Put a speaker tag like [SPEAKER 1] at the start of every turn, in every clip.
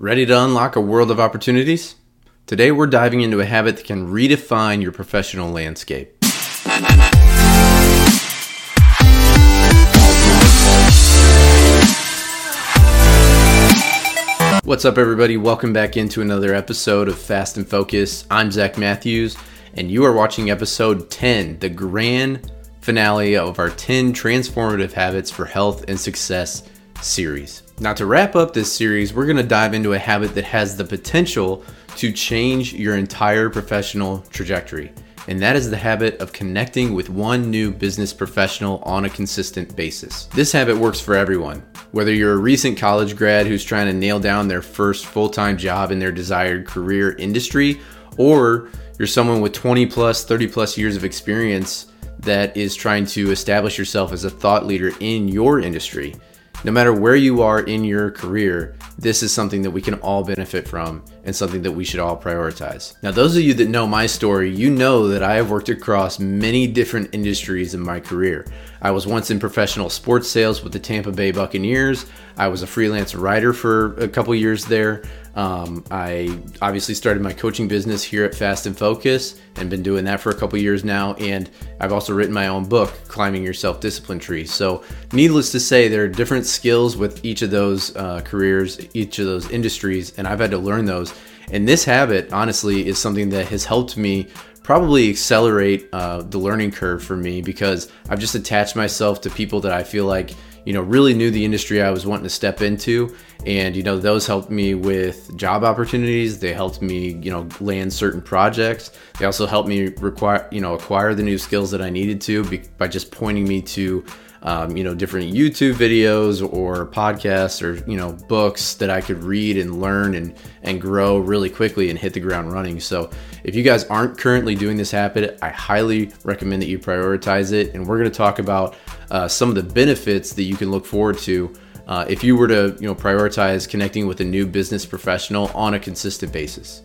[SPEAKER 1] Ready to unlock a world of opportunities? Today we're diving into a habit that can redefine your professional landscape. What's up, everybody? Welcome back into another episode of Fast and Focus. I'm Zach Matthews, and you are watching episode 10, the grand finale of our 10 transformative habits for health and success series. Now, to wrap up this series, we're going to dive into a habit that has the potential to change your entire professional trajectory, and that is the habit of connecting with one new business professional on a consistent basis. This habit works for everyone. Whether you're a recent college grad who's trying to nail down their first full time job in their desired career industry, or you're someone with 20 plus, 30 plus years of experience that is trying to establish yourself as a thought leader in your industry no matter where you are in your career, this is something that we can all benefit from and something that we should all prioritize. Now, those of you that know my story, you know that I have worked across many different industries in my career. I was once in professional sports sales with the Tampa Bay Buccaneers. I was a freelance writer for a couple years there. Um, I obviously started my coaching business here at Fast and Focus and been doing that for a couple years now. And I've also written my own book, Climbing Your Self Discipline Tree. So, needless to say, there are different skills with each of those uh, careers, each of those industries, and I've had to learn those. And this habit, honestly, is something that has helped me probably accelerate uh, the learning curve for me because I've just attached myself to people that I feel like you know really knew the industry I was wanting to step into. And you know those helped me with job opportunities. They helped me you know land certain projects. They also helped me require you know acquire the new skills that i needed to be, by just pointing me to um, you know different youtube videos or podcasts or you know books that i could read and learn and and grow really quickly and hit the ground running so if you guys aren't currently doing this habit i highly recommend that you prioritize it and we're going to talk about uh, some of the benefits that you can look forward to uh, if you were to you know prioritize connecting with a new business professional on a consistent basis.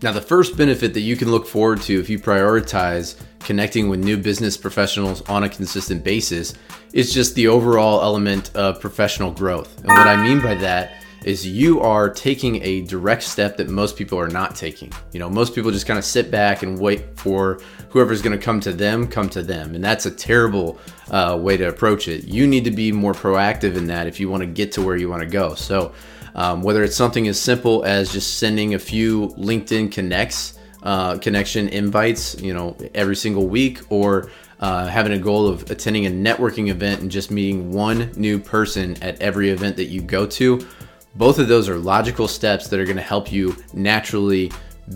[SPEAKER 1] Now, the first benefit that you can look forward to if you prioritize connecting with new business professionals on a consistent basis is just the overall element of professional growth. And what I mean by that is you are taking a direct step that most people are not taking. You know, most people just kind of sit back and wait for whoever's going to come to them, come to them. And that's a terrible uh, way to approach it. You need to be more proactive in that if you want to get to where you want to go. So, um, whether it's something as simple as just sending a few LinkedIn connects, uh, connection invites, you know, every single week, or uh, having a goal of attending a networking event and just meeting one new person at every event that you go to, both of those are logical steps that are going to help you naturally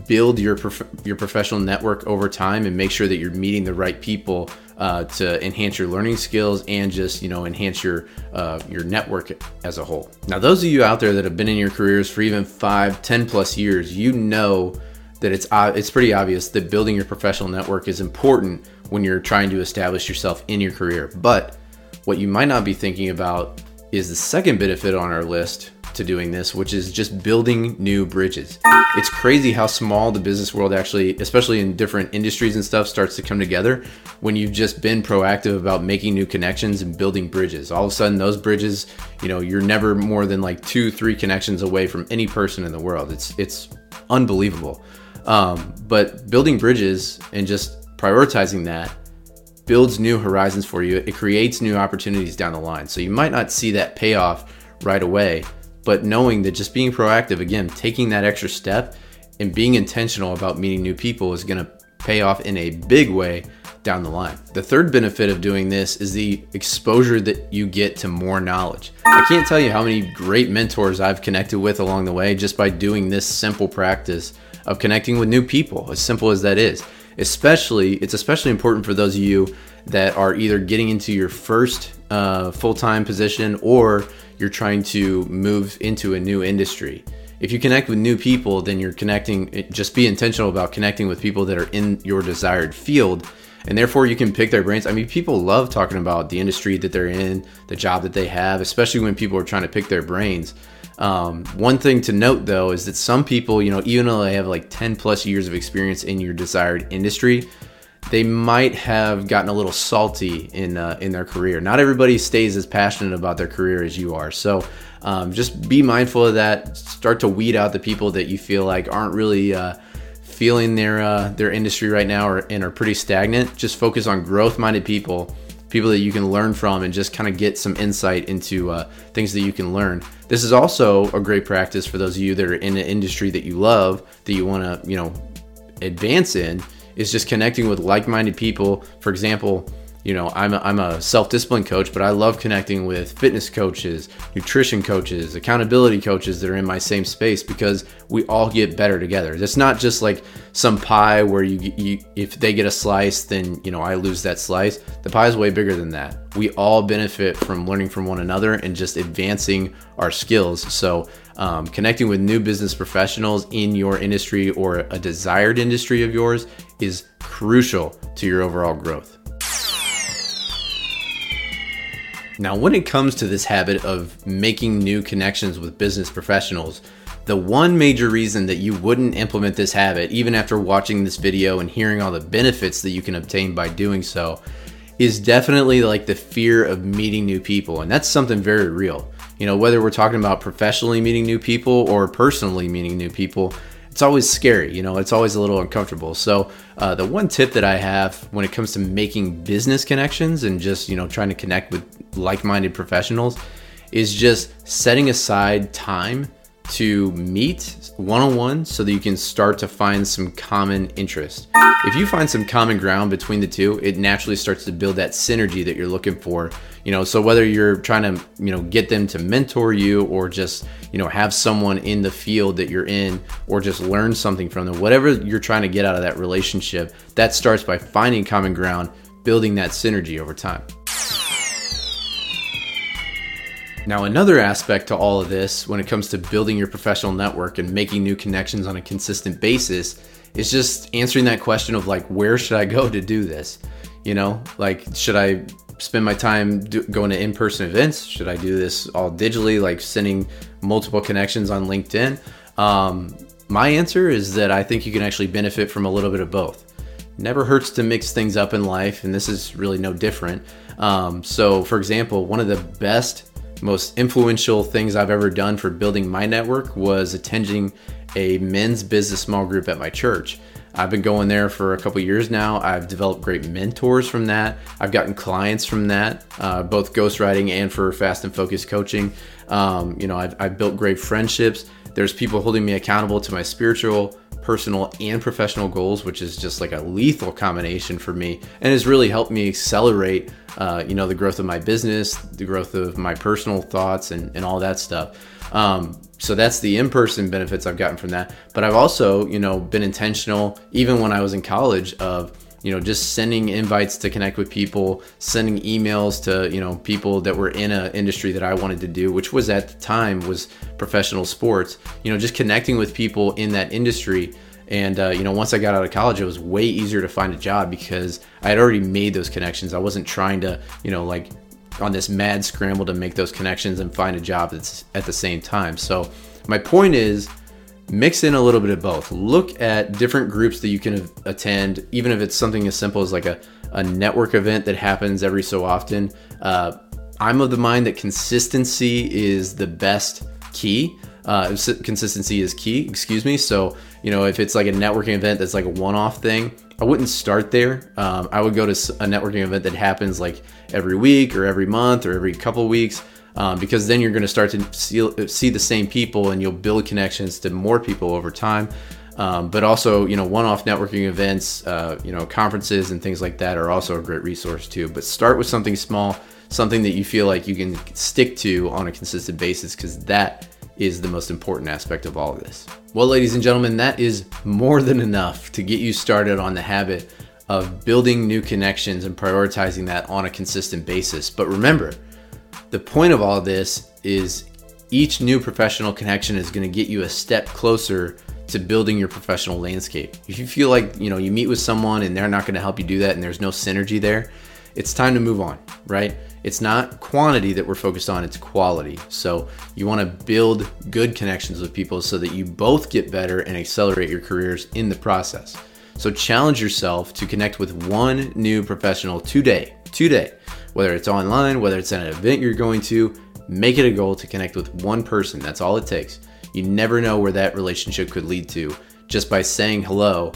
[SPEAKER 1] build your prof- your professional network over time and make sure that you're meeting the right people uh, to enhance your learning skills and just you know enhance your uh, your network as a whole. Now, those of you out there that have been in your careers for even five, ten plus years, you know that it's it's pretty obvious that building your professional network is important when you're trying to establish yourself in your career. But what you might not be thinking about is the second benefit on our list, to doing this, which is just building new bridges. It's crazy how small the business world actually, especially in different industries and stuff, starts to come together when you've just been proactive about making new connections and building bridges. All of a sudden, those bridges, you know, you're never more than like two, three connections away from any person in the world. It's it's unbelievable. Um, but building bridges and just prioritizing that builds new horizons for you. It creates new opportunities down the line. So you might not see that payoff right away, but knowing that just being proactive, again, taking that extra step and being intentional about meeting new people is going to pay off in a big way down the line. The third benefit of doing this is the exposure that you get to more knowledge. I can't tell you how many great mentors I've connected with along the way just by doing this simple practice of connecting with new people, as simple as that is. Especially, it's especially important for those of you that are either getting into your first uh, full time position or you're trying to move into a new industry. If you connect with new people, then you're connecting, just be intentional about connecting with people that are in your desired field. And therefore, you can pick their brains. I mean, people love talking about the industry that they're in, the job that they have, especially when people are trying to pick their brains. Um, one thing to note though is that some people, you know, even though they have like 10 plus years of experience in your desired industry, they might have gotten a little salty in uh, in their career. Not everybody stays as passionate about their career as you are. So um, just be mindful of that. Start to weed out the people that you feel like aren't really uh, feeling their uh, their industry right now or, and are pretty stagnant. Just focus on growth minded people people that you can learn from and just kind of get some insight into uh, things that you can learn. This is also a great practice for those of you that are in an industry that you love, that you want to, you know, advance in, is just connecting with like-minded people. For example, you know i'm a, I'm a self-discipline coach but i love connecting with fitness coaches nutrition coaches accountability coaches that are in my same space because we all get better together. It's not just like some pie where you, you if they get a slice then you know i lose that slice. The pie is way bigger than that. We all benefit from learning from one another and just advancing our skills. So um, connecting with new business professionals in your industry or a desired industry of yours is crucial to your overall growth Now, when it comes to this habit of making new connections with business professionals, the one major reason that you wouldn't implement this habit, even after watching this video and hearing all the benefits that you can obtain by doing so, is definitely like the fear of meeting new people. And that's something very real. You know, whether we're talking about professionally meeting new people or personally meeting new people, it's always scary, you know, it's always a little uncomfortable. So, uh, the one tip that I have when it comes to making business connections and just, you know, trying to connect with like minded professionals is just setting aside time to meet one on one so that you can start to find some common interest. If you find some common ground between the two, it naturally starts to build that synergy that you're looking for. You know, so whether you're trying to, you know, get them to mentor you or just, you know, have someone in the field that you're in or just learn something from them, whatever you're trying to get out of that relationship, that starts by finding common ground, building that synergy over time. Now, another aspect to all of this when it comes to building your professional network and making new connections on a consistent basis is just answering that question of like, where should I go to do this? You know, like, should I spend my time do, going to in person events? Should I do this all digitally, like sending multiple connections on LinkedIn? Um, my answer is that I think you can actually benefit from a little bit of both. Never hurts to mix things up in life, and this is really no different. Um, so, for example, one of the best most influential things I've ever done for building my network was attending a men's business small group at my church. I've been going there for a couple years now. I've developed great mentors from that. I've gotten clients from that, uh, both ghostwriting and for fast and focused coaching. Um, you know, I've, I've built great friendships. There's people holding me accountable to my spiritual, personal, and professional goals, which is just like a lethal combination for me and has really helped me accelerate uh, you know, the growth of my business, the growth of my personal thoughts, and, and all that stuff. Um, so that's the in-person benefits I've gotten from that. But I've also, you know, been intentional, even when I was in college, of you know just sending invites to connect with people, sending emails to you know people that were in an industry that I wanted to do, which was at the time was professional sports. You know, just connecting with people in that industry and uh, you know, once I got out of college, it was way easier to find a job because I had already made those connections. I wasn't trying to, you know, like on this mad scramble to make those connections and find a job that's at the same time. So my point is mix in a little bit of both. Look at different groups that you can attend, even if it's something as simple as like a, a network event that happens every so often. Uh, I'm of the mind that consistency is the best key uh, consistency is key. Excuse me. So you know, if it's like a networking event that's like a one-off thing, I wouldn't start there. Um, I would go to a networking event that happens like every week or every month or every couple weeks. Um, because then you're going to start to see, see the same people and you'll build connections to more people over time. Um, but also, you know, one-off networking events, uh, you know, conferences and things like that are also a great resource too. But start with something small, something that you feel like you can stick to on a consistent basis, because that is the most important aspect of all of this. Well, ladies and gentlemen, that is more than enough to get you started on the habit of building new connections and prioritizing that on a consistent basis. But remember, the point of all this is each new professional connection is going to get you a step closer to building your professional landscape. If you feel like, you know, you meet with someone and they're not going to help you do that and there's no synergy there, it's time to move on, right? It's not quantity that we're focused on, it's quality. So you want to build good connections with people so that you both get better and accelerate your careers in the process. So challenge yourself to connect with one new professional today, today, whether it's online, whether it's at an event you're going to, make it a goal to connect with one person. That's all it takes. You never know where that relationship could lead to just by saying hello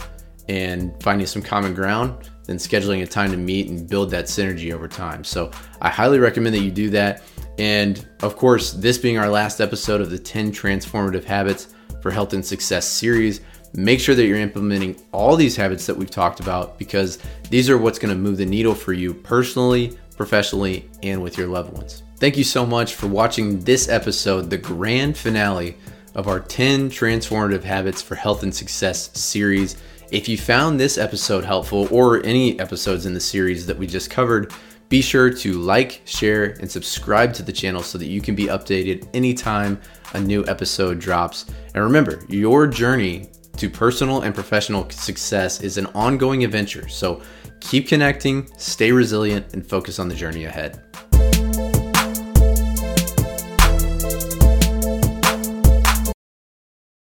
[SPEAKER 1] and finding some common ground, then scheduling a time to meet and build that synergy over time. So I highly recommend that you do that. And of course, this being our last episode of the 10 transformative habits for health and success series, make sure that you're implementing all these habits that we've talked about because these are what's going to move the needle for you personally, professionally, and with your loved ones. Thank you so much for watching this episode, the grand finale of our 10 transformative habits for health and success series. If you found this episode helpful or any episodes in the series that we just covered, be sure to like, share, and subscribe to the channel so that you can be updated anytime a new episode drops. And remember, your journey to personal and professional success is an ongoing adventure. So keep connecting, stay resilient, and focus on the journey ahead.